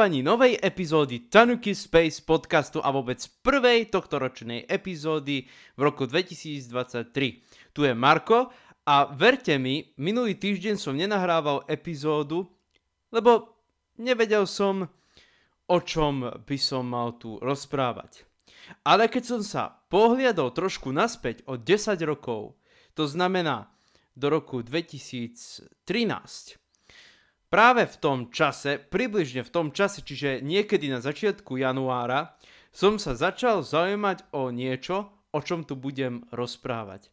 počúvaní novej epizódy Tanuki Space podcastu a vôbec prvej tohtoročnej epizódy v roku 2023. Tu je Marko a verte mi, minulý týždeň som nenahrával epizódu, lebo nevedel som, o čom by som mal tu rozprávať. Ale keď som sa pohliadol trošku naspäť o 10 rokov, to znamená do roku 2013, Práve v tom čase, približne v tom čase, čiže niekedy na začiatku januára, som sa začal zaujímať o niečo, o čom tu budem rozprávať.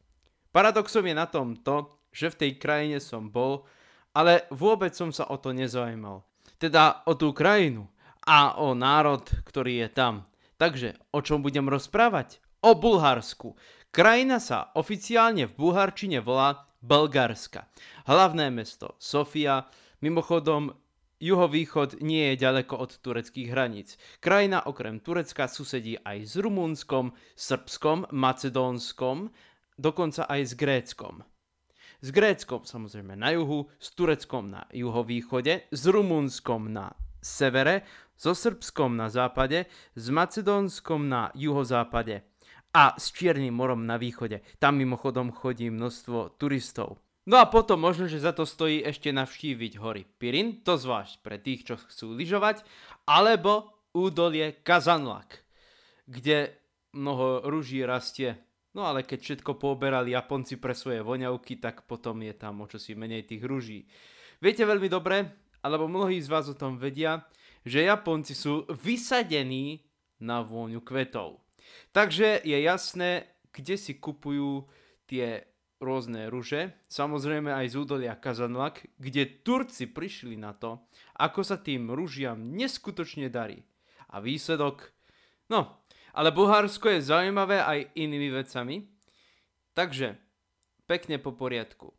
Paradoxom je na tom to, že v tej krajine som bol, ale vôbec som sa o to nezaujímal. Teda o tú krajinu a o národ, ktorý je tam. Takže o čom budem rozprávať? O Bulharsku. Krajina sa oficiálne v bulharčine volá Bulgarska. Hlavné mesto Sofia, Mimochodom, juhovýchod nie je ďaleko od tureckých hraníc. Krajina okrem Turecka susedí aj s Rumúnskom, Srbskom, Macedónskom, dokonca aj s Gréckom. S Gréckom samozrejme na juhu, s Tureckom na juhovýchode, s Rumúnskom na severe, so Srbskom na západe, s Macedónskom na juhozápade a s Čiernym morom na východe. Tam mimochodom chodí množstvo turistov. No a potom možno, že za to stojí ešte navštíviť hory Pirin, to zvlášť pre tých, čo chcú lyžovať, alebo údolie Kazanlak, kde mnoho ruží rastie. No ale keď všetko pooberali Japonci pre svoje voňavky, tak potom je tam o čosi menej tých ruží. Viete veľmi dobre, alebo mnohí z vás o tom vedia, že Japonci sú vysadení na vôňu kvetov. Takže je jasné, kde si kupujú tie rôzne ruže, samozrejme aj z údolia Kazanlak, kde Turci prišli na to, ako sa tým ružiam neskutočne darí. A výsledok, no, ale Bulharsko je zaujímavé aj inými vecami, takže pekne po poriadku.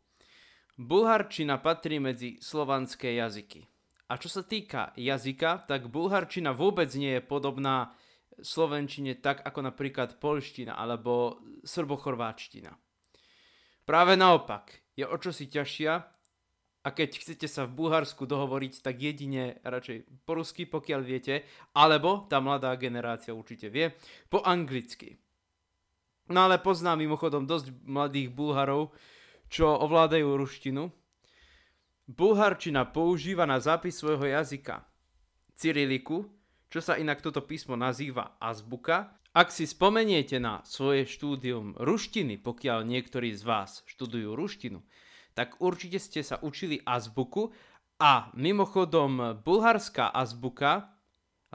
Bulharčina patrí medzi slovanské jazyky. A čo sa týka jazyka, tak bulharčina vôbec nie je podobná slovenčine tak ako napríklad polština alebo srbochorváčtina. Práve naopak, je o čosi ťažšia a keď chcete sa v Bulharsku dohovoriť, tak jedine radšej po rusky, pokiaľ viete, alebo tá mladá generácia určite vie, po anglicky. No ale poznám mimochodom dosť mladých Bulharov, čo ovládajú ruštinu. Bulharčina používa na zápis svojho jazyka cyriliku, čo sa inak toto písmo nazýva azbuka ak si spomeniete na svoje štúdium ruštiny, pokiaľ niektorí z vás študujú ruštinu, tak určite ste sa učili azbuku a mimochodom bulharská azbuka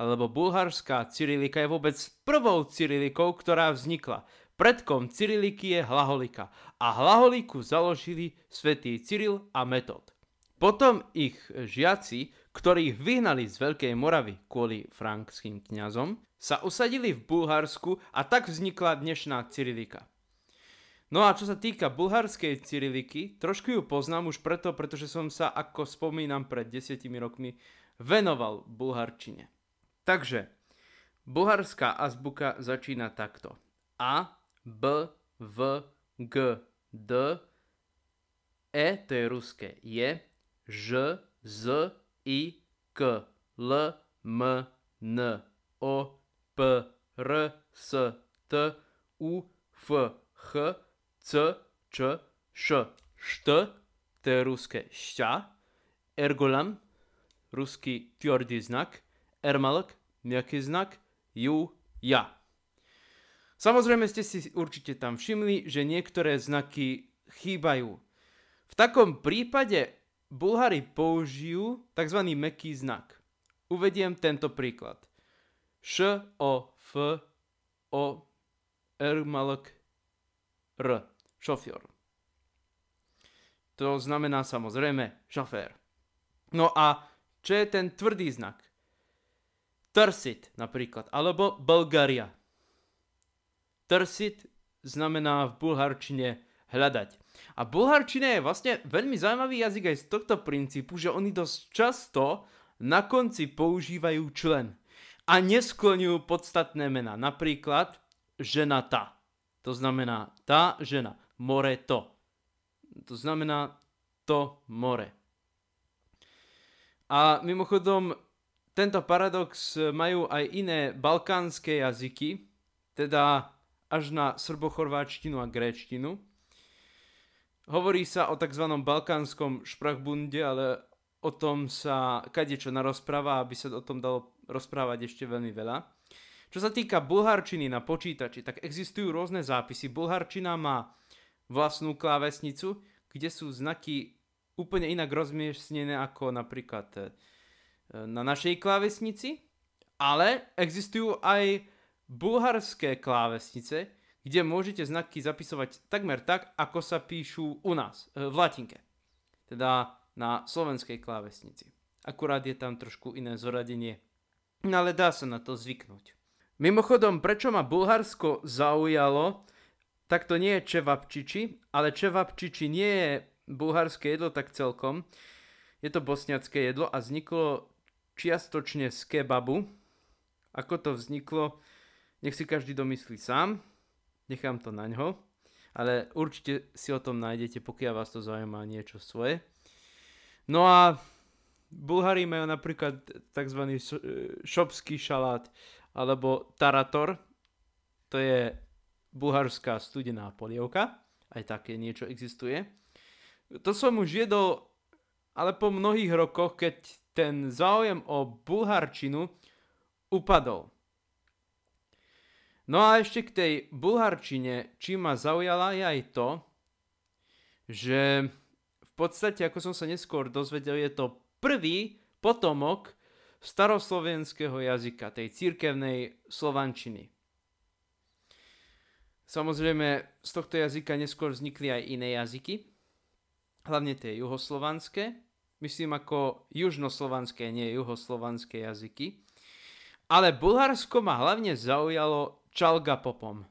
alebo bulharská cyrilika je vôbec prvou cyrilikou, ktorá vznikla. Predkom cyriliky je hlaholika a hlaholiku založili svätý Cyril a Metod. Potom ich žiaci, ktorých vyhnali z Veľkej Moravy kvôli frankským kňazom, sa usadili v Bulharsku a tak vznikla dnešná Cyrilika. No a čo sa týka bulharskej Cyriliky, trošku ju poznám už preto, pretože som sa, ako spomínam, pred desiatimi rokmi venoval bulharčine. Takže, bulharská azbuka začína takto. A, B, V, G, D, E, to je ruské, je, Ž, Z, I, K, L, M, N, O, P, R, S, T, U, F, H, C, Č, Š, Št, to je ruské šťa, ergolam, ruský tvrdý znak, ermalk, nejaký znak, ju, ja. Samozrejme ste si určite tam všimli, že niektoré znaky chýbajú. V takom prípade Bulhári použijú tzv. meký znak. Uvediem tento príklad. Š, O, F, O, R, malk, R. Šofior. To znamená samozrejme šofér. No a čo je ten tvrdý znak? Trsit napríklad, alebo Bulgaria. Trsit znamená v bulharčine hľadať. A bulharčina je vlastne veľmi zaujímavý jazyk aj z tohto princípu, že oni dosť často na konci používajú člen a neskloňujú podstatné mená. Napríklad žena tá. To znamená tá žena. More to. To znamená to more. A mimochodom, tento paradox majú aj iné balkánske jazyky, teda až na srbochorváčtinu a gréčtinu. Hovorí sa o tzv. balkánskom šprachbunde, ale o tom sa kadečo narozpráva, aby sa o tom dalo rozprávať ešte veľmi veľa. Čo sa týka bulharčiny na počítači, tak existujú rôzne zápisy. Bulharčina má vlastnú klávesnicu, kde sú znaky úplne inak rozmiestnené ako napríklad e, na našej klávesnici, ale existujú aj bulharské klávesnice, kde môžete znaky zapisovať takmer tak, ako sa píšu u nás, e, v latinke. Teda na slovenskej klávesnici. Akurát je tam trošku iné zoradenie. No ale dá sa na to zvyknúť. Mimochodom, prečo ma Bulharsko zaujalo, tak to nie je čevapčiči, ale čevapčiči nie je bulharské jedlo tak celkom. Je to bosniacké jedlo a vzniklo čiastočne z kebabu. Ako to vzniklo, nech si každý domyslí sám. Nechám to na ňo. Ale určite si o tom nájdete, pokiaľ vás to zaujíma niečo svoje. No a Bulhári majú napríklad tzv. šopský šalát alebo tarator. To je bulharská studená polievka. Aj také niečo existuje. To som už jedol, ale po mnohých rokoch, keď ten záujem o bulharčinu upadol. No a ešte k tej bulharčine, čím ma zaujala je aj to, že podstate, ako som sa neskôr dozvedel, je to prvý potomok staroslovenského jazyka, tej církevnej slovančiny. Samozrejme, z tohto jazyka neskôr vznikli aj iné jazyky, hlavne tie juhoslovanské, myslím ako južnoslovanské, nie juhoslovanské jazyky. Ale Bulharsko ma hlavne zaujalo Čalga popom.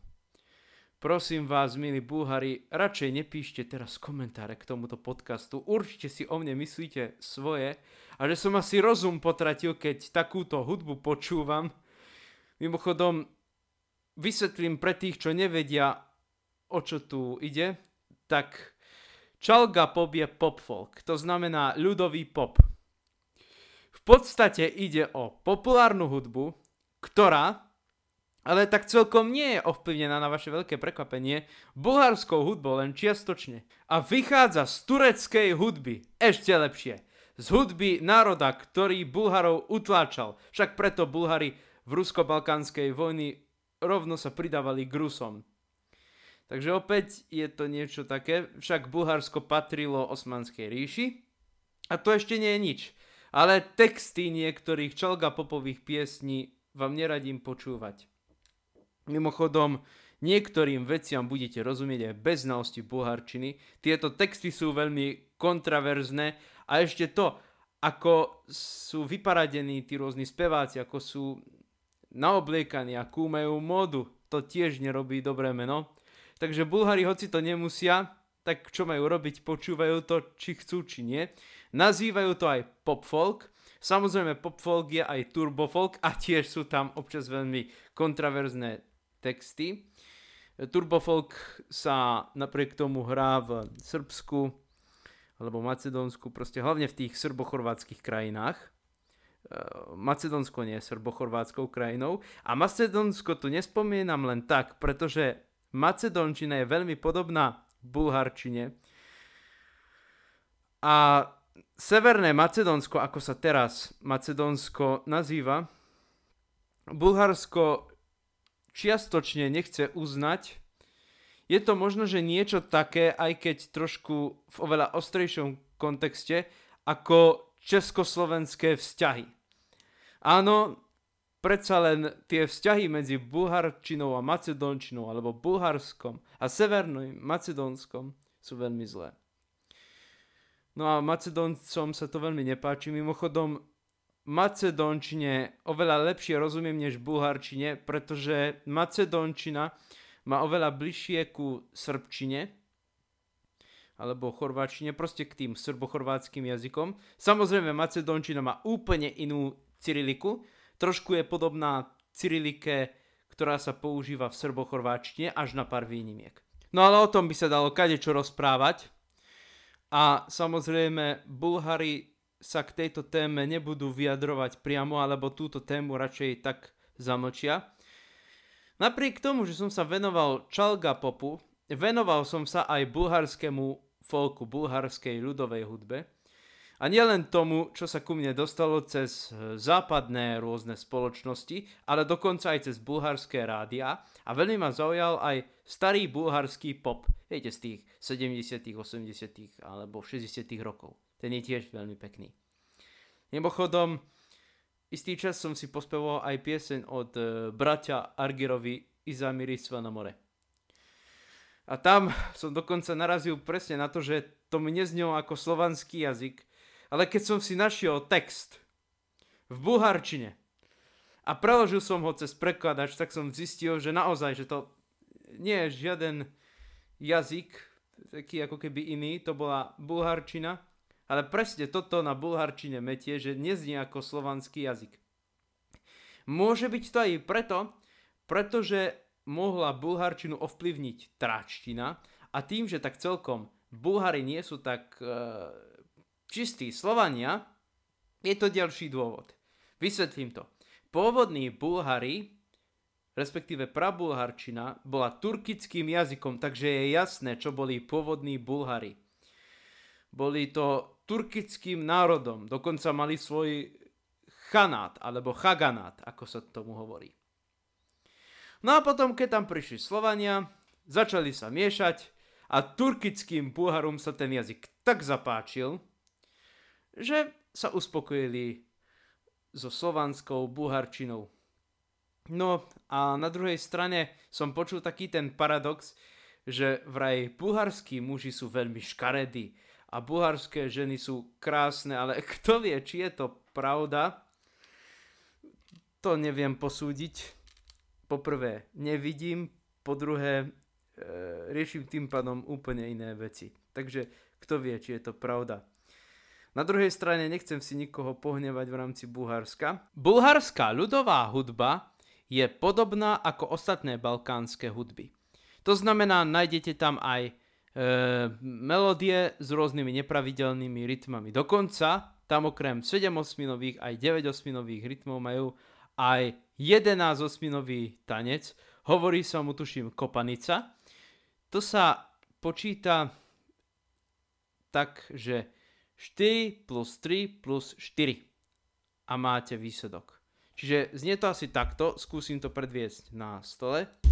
Prosím vás, milí Búhari, radšej nepíšte teraz komentáre k tomuto podcastu. Určite si o mne myslíte svoje a že som asi rozum potratil, keď takúto hudbu počúvam. Mimochodom, vysvetlím pre tých, čo nevedia, o čo tu ide, tak Čalga pop je pop folk, to znamená ľudový pop. V podstate ide o populárnu hudbu, ktorá ale tak celkom nie je ovplyvnená na vaše veľké prekvapenie bulharskou hudbou len čiastočne. A vychádza z tureckej hudby, ešte lepšie. Z hudby národa, ktorý Bulharov utláčal. Však preto Bulhari v rusko-balkánskej vojny rovno sa pridávali k Rusom. Takže opäť je to niečo také, však Bulharsko patrilo Osmanskej ríši. A to ešte nie je nič. Ale texty niektorých Čalga popových piesní vám neradím počúvať. Mimochodom, niektorým veciam budete rozumieť aj bez znalosti bulharčiny. Tieto texty sú veľmi kontraverzné a ešte to, ako sú vyparadení tí rôzni speváci, ako sú naobliekaní, akú majú módu, to tiež nerobí dobré meno. Takže Bulhári, hoci to nemusia, tak čo majú robiť? Počúvajú to, či chcú, či nie. Nazývajú to aj pop folk. Samozrejme, pop folk je aj turbo folk a tiež sú tam občas veľmi kontraverzné texty. Turbofolk sa napriek tomu hrá v Srbsku alebo Macedónsku, proste hlavne v tých srbochorvátskych krajinách. E, Macedónsko nie je srbochorvátskou krajinou a Macedónsko tu nespomínam len tak, pretože Macedónčina je veľmi podobná bulharčine a Severné Macedónsko, ako sa teraz Macedónsko nazýva, Bulharsko čiastočne nechce uznať. Je to možno, že niečo také, aj keď trošku v oveľa ostrejšom kontexte, ako československé vzťahy. Áno, predsa len tie vzťahy medzi Bulharčinou a Macedónčinou, alebo Bulharskom a Severným Macedónskom sú veľmi zlé. No a Macedóncom sa to veľmi nepáči. Mimochodom, macedónčine oveľa lepšie rozumiem než bulharčine, pretože macedónčina má oveľa bližšie ku srbčine alebo chorváčine, proste k tým srbochorvátským jazykom. Samozrejme, macedónčina má úplne inú cyriliku, trošku je podobná cyrilike, ktorá sa používa v srbochorváčine až na pár výnimiek. No ale o tom by sa dalo kadečo rozprávať. A samozrejme, Bulhari sa k tejto téme nebudú vyjadrovať priamo, alebo túto tému radšej tak zamlčia. Napriek tomu, že som sa venoval čalga popu, venoval som sa aj bulharskému folku, bulharskej ľudovej hudbe. A nielen tomu, čo sa ku mne dostalo cez e, západné rôzne spoločnosti, ale dokonca aj cez bulharské rádia. A veľmi ma zaujal aj starý bulharský pop, viete, z tých 70., 80. alebo 60. rokov. Ten je tiež veľmi pekný. Mimochodom, istý čas som si pospevoval aj pieseň od uh, bratia Argirovi Izamirisva na more. A tam som dokonca narazil presne na to, že to mi neznelo ako slovanský jazyk, ale keď som si našiel text v bulharčine a preložil som ho cez prekladač, tak som zistil, že naozaj, že to nie je žiaden jazyk, taký ako keby iný, to bola bulharčina, ale presne toto na bulharčine metie, že neznie ako slovanský jazyk. Môže byť to aj preto, pretože mohla bulharčinu ovplyvniť tráčtina a tým, že tak celkom Bulhári nie sú tak e, čistí Slovania, je to ďalší dôvod. Vysvetlím to. Pôvodní Bulhári, respektíve prabulharčina, bola turkickým jazykom, takže je jasné, čo boli pôvodní Bulhári. Boli to turkickým národom. Dokonca mali svoj chanát, alebo chaganát, ako sa tomu hovorí. No a potom, keď tam prišli Slovania, začali sa miešať a turkickým Bulharom sa ten jazyk tak zapáčil, že sa uspokojili so slovanskou bulharčinou. No a na druhej strane som počul taký ten paradox, že vraj bulharskí muži sú veľmi škaredí a bulharské ženy sú krásne, ale kto vie, či je to pravda, to neviem posúdiť. Poprvé, nevidím, po druhé, e, riešim tým pádom úplne iné veci. Takže kto vie, či je to pravda. Na druhej strane nechcem si nikoho pohnevať v rámci Bulharska. Bulharská ľudová hudba je podobná ako ostatné balkánske hudby. To znamená, nájdete tam aj melódie s rôznymi nepravidelnými rytmami. Dokonca tam okrem 7-osminových aj 9-osminových rytmov majú aj 11-osminový tanec. Hovorí sa mu, tuším, kopanica. To sa počíta tak, že 4 plus 3 plus 4 a máte výsledok. Čiže znie to asi takto, skúsim to predviesť na stole.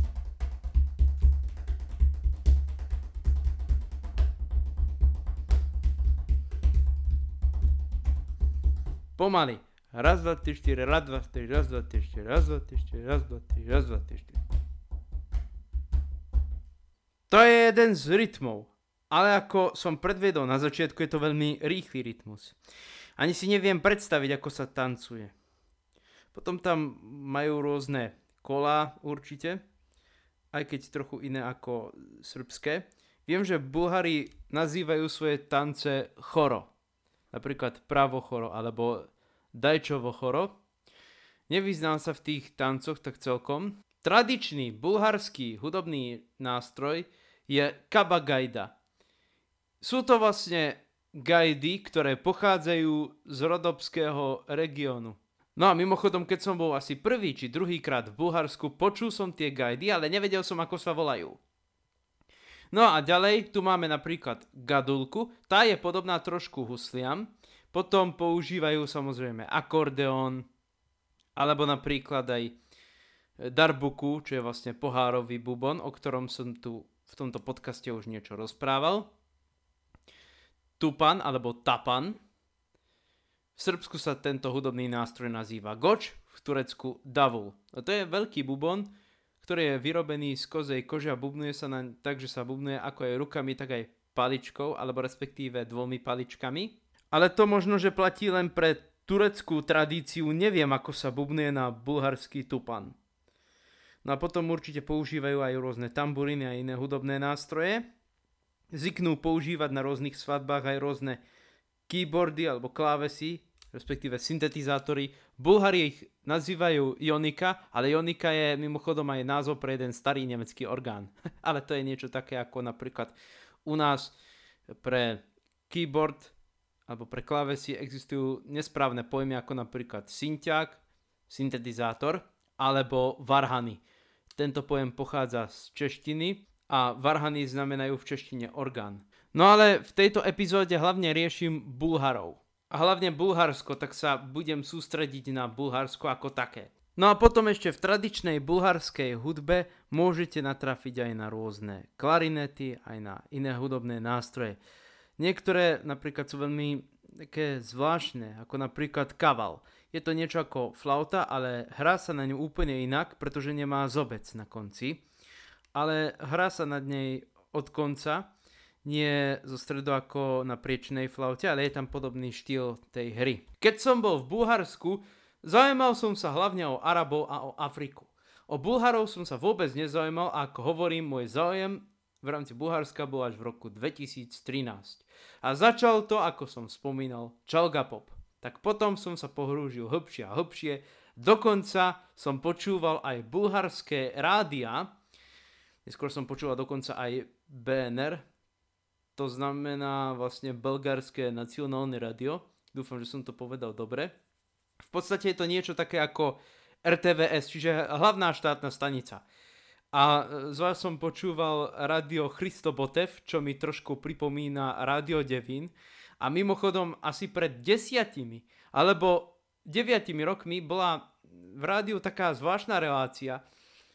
Pomaly. Raz, dva, tri, štyri, raz, dva, tri, raz, dva, tri, štyri, raz, dva, tri, štyri, raz, dva, tri, raz, dva, tri, štyri. To je jeden z rytmov. Ale ako som predviedol na začiatku, je to veľmi rýchly rytmus. Ani si neviem predstaviť, ako sa tancuje. Potom tam majú rôzne kola určite, aj keď trochu iné ako srbské. Viem, že Bulhári nazývajú svoje tance choro napríklad pravochoro alebo dajčovo choro. Nevyznám sa v tých tancoch tak celkom. Tradičný bulharský hudobný nástroj je kabagajda. Sú to vlastne gajdy, ktoré pochádzajú z rodobského regiónu. No a mimochodom, keď som bol asi prvý či druhý krát v Bulharsku, počul som tie gajdy, ale nevedel som, ako sa volajú. No a ďalej tu máme napríklad gadulku, tá je podobná trošku husliam, potom používajú samozrejme akordeón, alebo napríklad aj darbuku, čo je vlastne pohárový bubon, o ktorom som tu v tomto podcaste už niečo rozprával. Tupan alebo tapan. V Srbsku sa tento hudobný nástroj nazýva goč, v Turecku davul. A to je veľký bubon, ktorý je vyrobený z kozej kože a bubnuje sa naň tak, že sa bubnuje ako aj rukami, tak aj paličkou, alebo respektíve dvomi paličkami. Ale to možno, že platí len pre tureckú tradíciu, neviem ako sa bubnuje na bulharský tupan. No a potom určite používajú aj rôzne tamburiny a iné hudobné nástroje. Zvyknú používať na rôznych svadbách aj rôzne keyboardy alebo klávesy, respektíve syntetizátory. Bulhári ich nazývajú Ionika, ale Ionika je mimochodom aj názov pre jeden starý nemecký orgán. ale to je niečo také ako napríklad u nás pre keyboard alebo pre klávesy existujú nesprávne pojmy ako napríklad synťák, syntetizátor alebo varhany. Tento pojem pochádza z češtiny a varhany znamenajú v češtine orgán. No ale v tejto epizóde hlavne riešim Bulharov. A hlavne Bulharsko, tak sa budem sústrediť na Bulharsko ako také. No a potom ešte v tradičnej bulharskej hudbe môžete natrafiť aj na rôzne klarinety, aj na iné hudobné nástroje. Niektoré napríklad sú veľmi také zvláštne, ako napríklad kaval. Je to niečo ako flauta, ale hrá sa na ňu úplne inak, pretože nemá zobec na konci. Ale hrá sa nad nej od konca, nie zo stredu ako na priečnej flaute, ale je tam podobný štýl tej hry. Keď som bol v Bulharsku, zaujímal som sa hlavne o Arabov a o Afriku. O Bulharov som sa vôbec nezaujímal a ako hovorím, môj záujem v rámci Bulharska bol až v roku 2013. A začal to, ako som spomínal, Čalga Pop tak potom som sa pohrúžil hlbšie a hlbšie. Dokonca som počúval aj bulharské rádia, neskôr som počúval dokonca aj BNR, to znamená vlastne Bulgarské nacionálne radio. Dúfam, že som to povedal dobre. V podstate je to niečo také ako RTVS, čiže hlavná štátna stanica. A zvlášť som počúval radio Christobotev, čo mi trošku pripomína Radio Devin. A mimochodom asi pred desiatimi alebo deviatimi rokmi bola v rádiu taká zvláštna relácia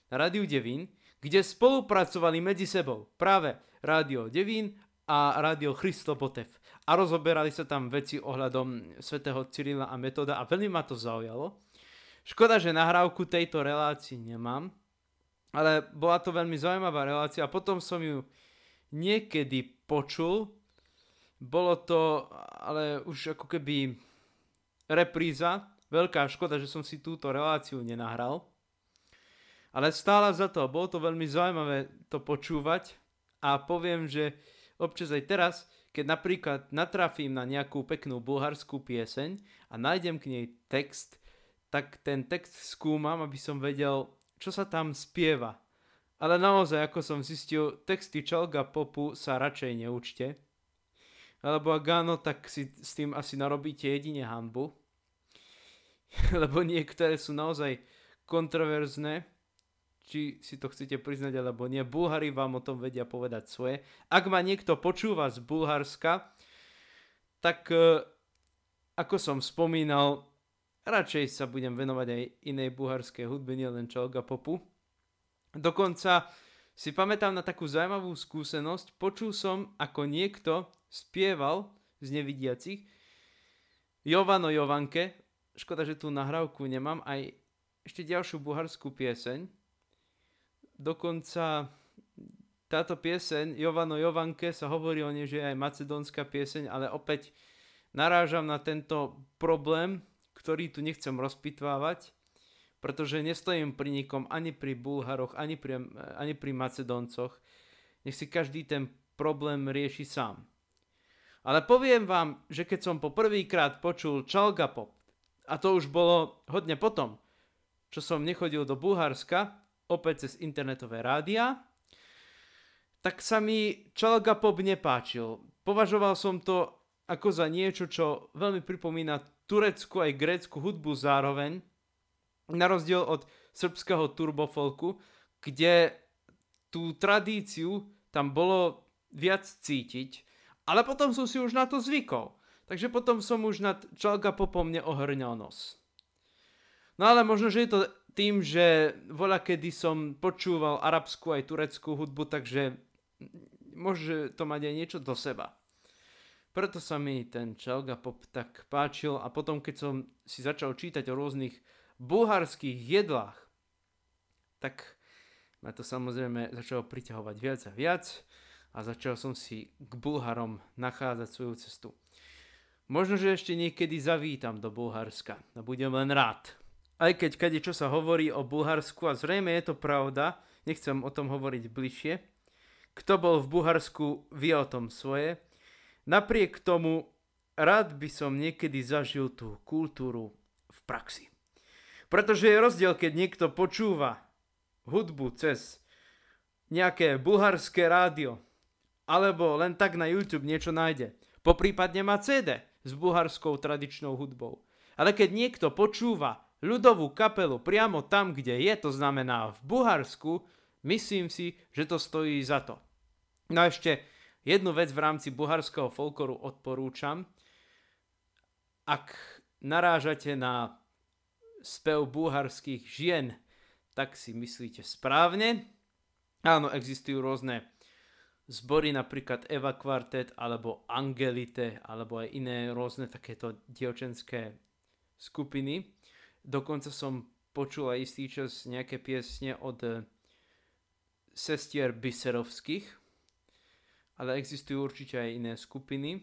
na Rádiu Devín, kde spolupracovali medzi sebou práve Rádio Devín a Rádio Christobotev. A rozoberali sa tam veci ohľadom svätého Cyrila a Metoda a veľmi ma to zaujalo. Škoda, že nahrávku tejto relácii nemám, ale bola to veľmi zaujímavá relácia a potom som ju niekedy počul bolo to ale už ako keby repríza. Veľká škoda, že som si túto reláciu nenahral. Ale stála za to. Bolo to veľmi zaujímavé to počúvať. A poviem, že občas aj teraz, keď napríklad natrafím na nejakú peknú bulharskú pieseň a nájdem k nej text, tak ten text skúmam, aby som vedel, čo sa tam spieva. Ale naozaj, ako som zistil, texty Čalga Popu sa radšej neučte, alebo ak áno, tak si s tým asi narobíte jedine hanbu. Lebo niektoré sú naozaj kontroverzné, či si to chcete priznať alebo nie. Bulhári vám o tom vedia povedať svoje. Ak ma niekto počúva z Bulharska, tak e, ako som spomínal, radšej sa budem venovať aj inej bulharskej hudbe, nielen čelga popu. Dokonca si pamätám na takú zaujímavú skúsenosť. Počul som, ako niekto spieval z nevidiacich Jovano Jovanke, škoda, že tú nahrávku nemám, aj ešte ďalšiu buharskú pieseň. Dokonca táto pieseň Jovano Jovanke sa hovorí o nej, že je aj macedónska pieseň, ale opäť narážam na tento problém, ktorý tu nechcem rozpitvávať, pretože nestojím pri nikom, ani pri Bulharoch, ani pri, ani pri Macedóncoch. Nech si každý ten problém rieši sám. Ale poviem vám, že keď som po prvýkrát počul Čalga Pop, a to už bolo hodne potom, čo som nechodil do Bulharska, opäť cez internetové rádia, tak sa mi Čalga Pop nepáčil. Považoval som to ako za niečo, čo veľmi pripomína tureckú aj grécku hudbu zároveň, na rozdiel od srbského turbofolku, kde tú tradíciu tam bolo viac cítiť ale potom som si už na to zvykol. Takže potom som už nad Čalga Popom neohrňal nos. No ale možno, že je to tým, že voľa kedy som počúval arabskú aj tureckú hudbu, takže môže to mať aj niečo do seba. Preto sa mi ten Čalga Pop tak páčil a potom keď som si začal čítať o rôznych bulharských jedlách, tak ma to samozrejme začalo priťahovať viac a viac a začal som si k Bulharom nachádzať svoju cestu. Možno, že ešte niekedy zavítam do Bulharska a budem len rád. Aj keď kade čo sa hovorí o Bulharsku a zrejme je to pravda, nechcem o tom hovoriť bližšie. Kto bol v Bulharsku, vie o tom svoje. Napriek tomu rád by som niekedy zažil tú kultúru v praxi. Pretože je rozdiel, keď niekto počúva hudbu cez nejaké bulharské rádio, alebo len tak na YouTube niečo nájde. Poprípadne má CD s bulharskou tradičnou hudbou. Ale keď niekto počúva ľudovú kapelu priamo tam, kde je, to znamená v Bulharsku, myslím si, že to stojí za to. No a ešte jednu vec v rámci bulharského folkloru odporúčam. Ak narážate na spev bulharských žien, tak si myslíte správne. Áno, existujú rôzne zbory, napríklad Eva Quartet, alebo Angelite, alebo aj iné rôzne takéto dievčenské skupiny. Dokonca som počul aj istý čas nejaké piesne od eh, sestier Biserovských, ale existujú určite aj iné skupiny.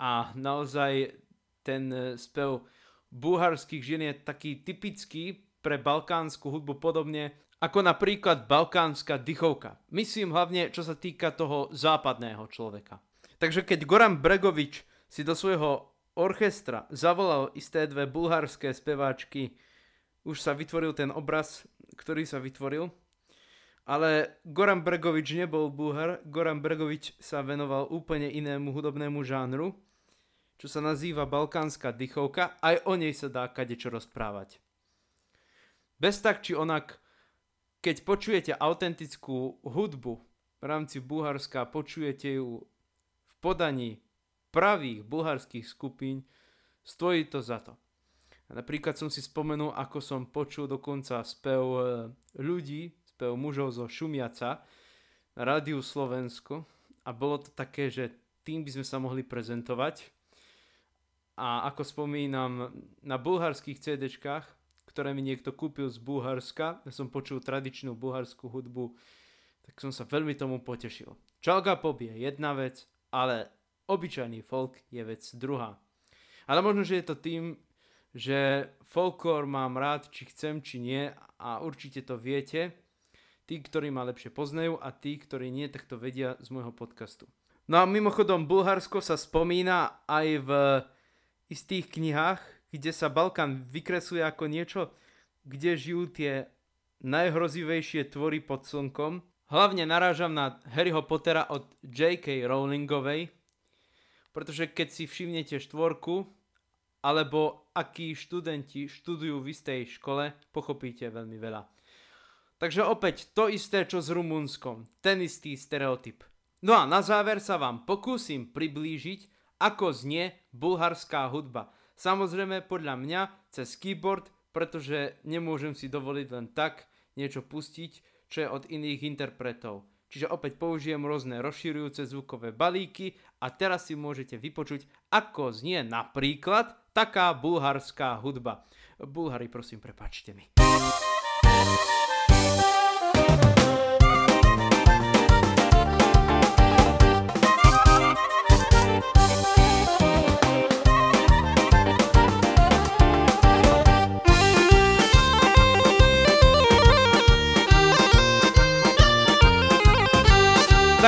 A naozaj ten eh, spev bulharských žien je taký typický pre balkánsku hudbu podobne ako napríklad balkánska dychovka. Myslím hlavne, čo sa týka toho západného človeka. Takže keď Goran Bregovič si do svojho orchestra zavolal isté dve bulharské speváčky, už sa vytvoril ten obraz, ktorý sa vytvoril. Ale Goran Bregovič nebol Bulhar, Goran Bregovič sa venoval úplne inému hudobnému žánru, čo sa nazýva balkánska dychovka, aj o nej sa dá kadečo rozprávať. Bez tak či onak keď počujete autentickú hudbu v rámci Bulharska, počujete ju v podaní pravých bulharských skupín, stojí to za to. Napríklad som si spomenul, ako som počul dokonca spev e, ľudí, spev mužov zo Šumiaca na Rádiu Slovensko a bolo to také, že tým by sme sa mohli prezentovať. A ako spomínam, na bulharských CDčkách ktoré mi niekto kúpil z Bulharska, ja som počul tradičnú bulharskú hudbu, tak som sa veľmi tomu potešil. Čalga pop je jedna vec, ale obyčajný folk je vec druhá. Ale možno, že je to tým, že folklór mám rád, či chcem, či nie a určite to viete. Tí, ktorí ma lepšie poznajú a tí, ktorí nie, tak to vedia z môjho podcastu. No a mimochodom, Bulharsko sa spomína aj v istých knihách, kde sa Balkán vykresuje ako niečo, kde žijú tie najhrozivejšie tvory pod slnkom. Hlavne narážam na Harryho Pottera od J.K. Rowlingovej, pretože keď si všimnete štvorku, alebo akí študenti študujú v istej škole, pochopíte veľmi veľa. Takže opäť to isté, čo s Rumunskom. Ten istý stereotyp. No a na záver sa vám pokúsim priblížiť, ako znie bulharská hudba. Samozrejme podľa mňa cez keyboard, pretože nemôžem si dovoliť len tak niečo pustiť, čo je od iných interpretov. Čiže opäť použijem rôzne rozširujúce zvukové balíky a teraz si môžete vypočuť, ako znie napríklad taká bulharská hudba. Bulhari, prosím, prepačte mi.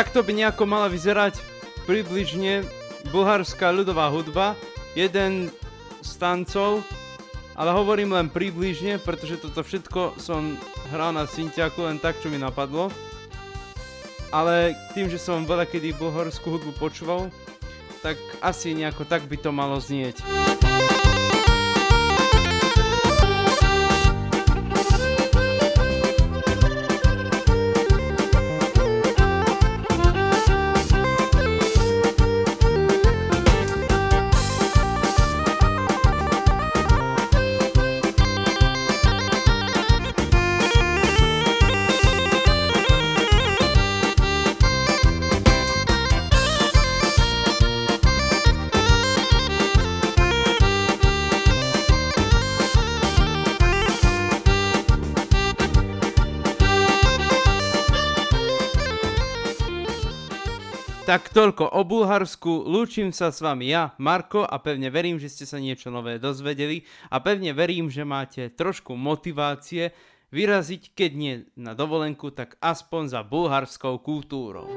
Takto by nejako mala vyzerať približne bulharská ľudová hudba. Jeden z tancov, ale hovorím len približne, pretože toto všetko som hral na syntiaku len tak, čo mi napadlo. Ale tým, že som veľa kedy bulharskú hudbu počúval, tak asi nejako tak by to malo znieť. Tak toľko o Bulharsku, lúčim sa s vami ja, Marko, a pevne verím, že ste sa niečo nové dozvedeli a pevne verím, že máte trošku motivácie vyraziť, keď nie na dovolenku, tak aspoň za bulharskou kultúrou.